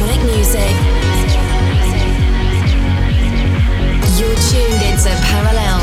electronic music. You're tuned into Parallel.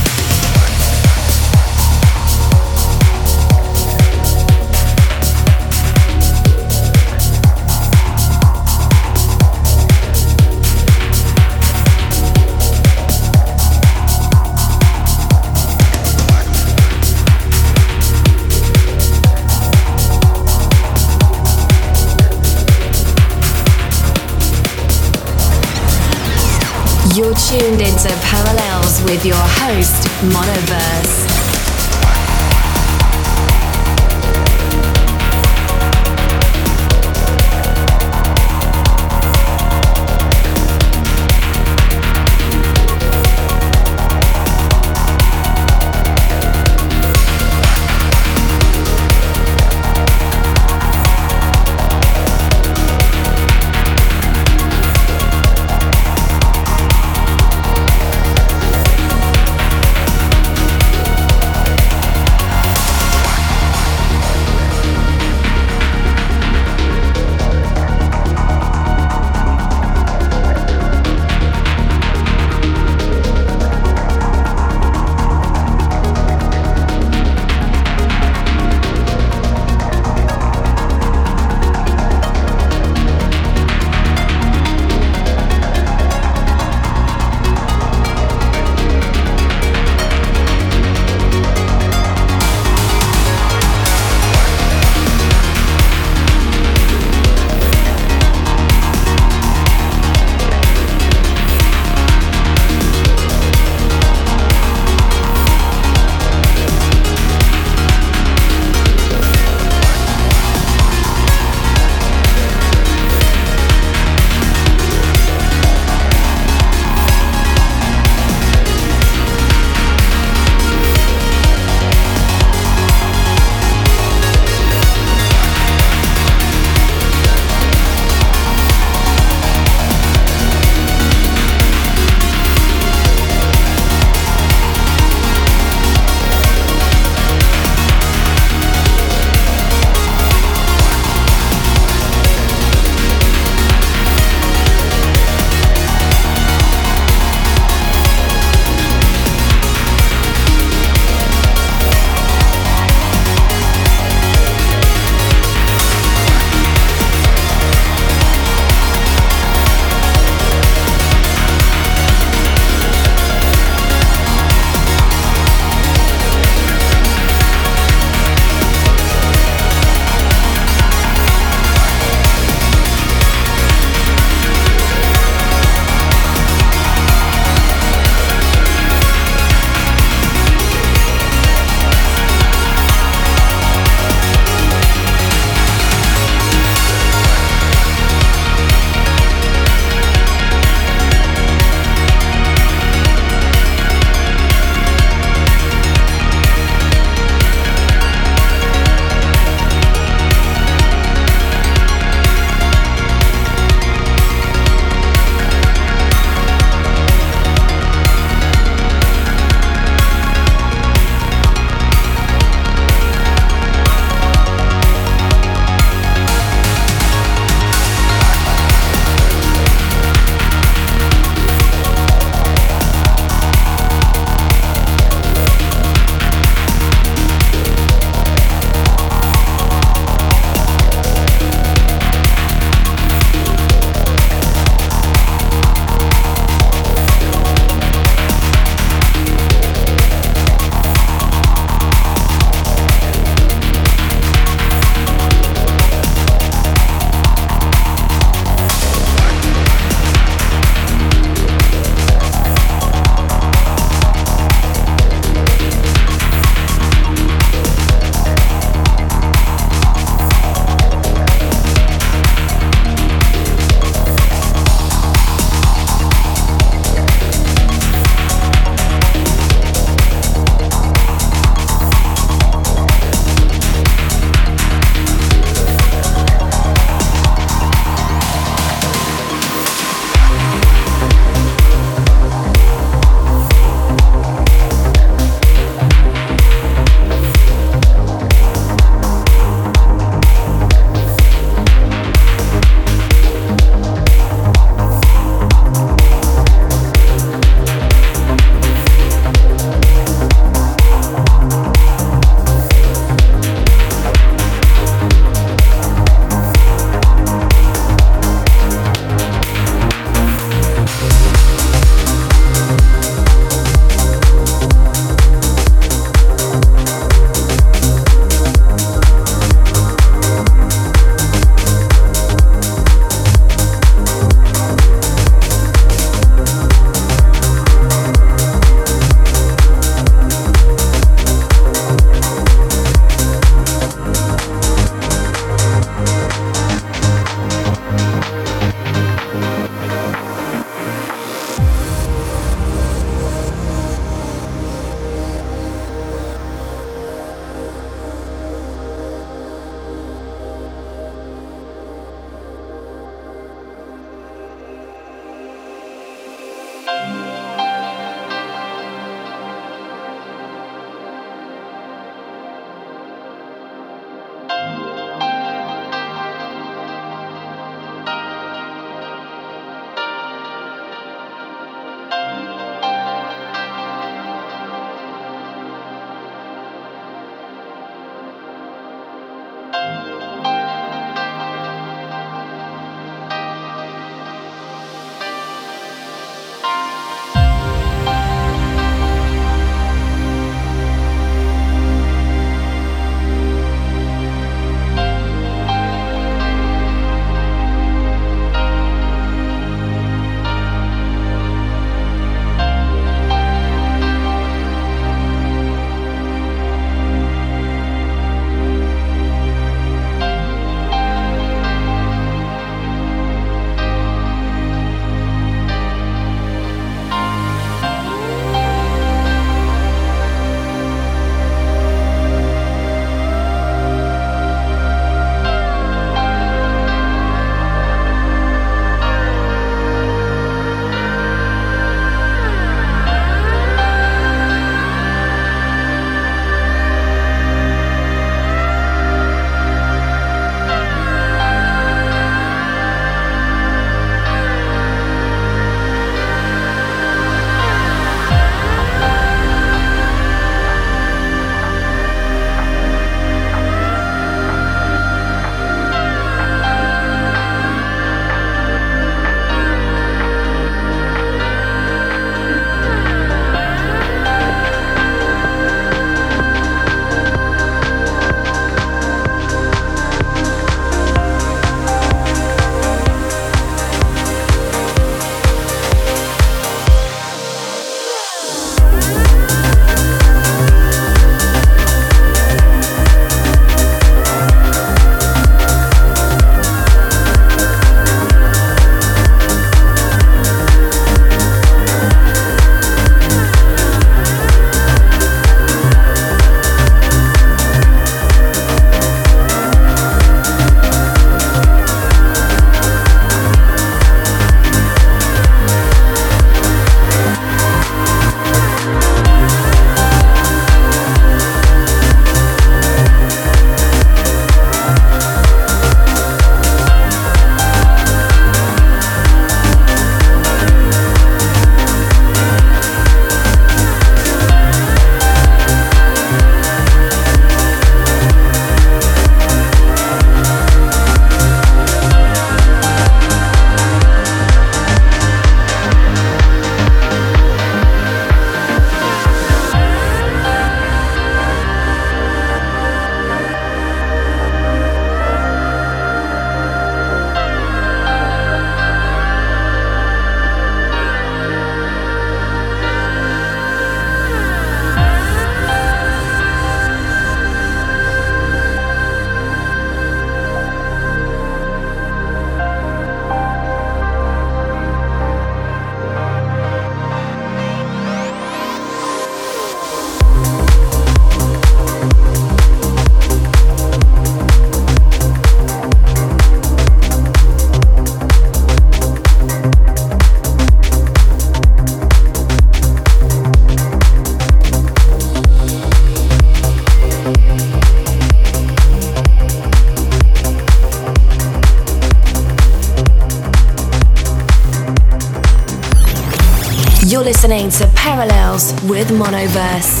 Listening to Parallels with Monoverse.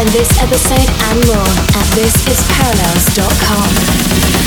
Find this episode and more at thisisparallels.com.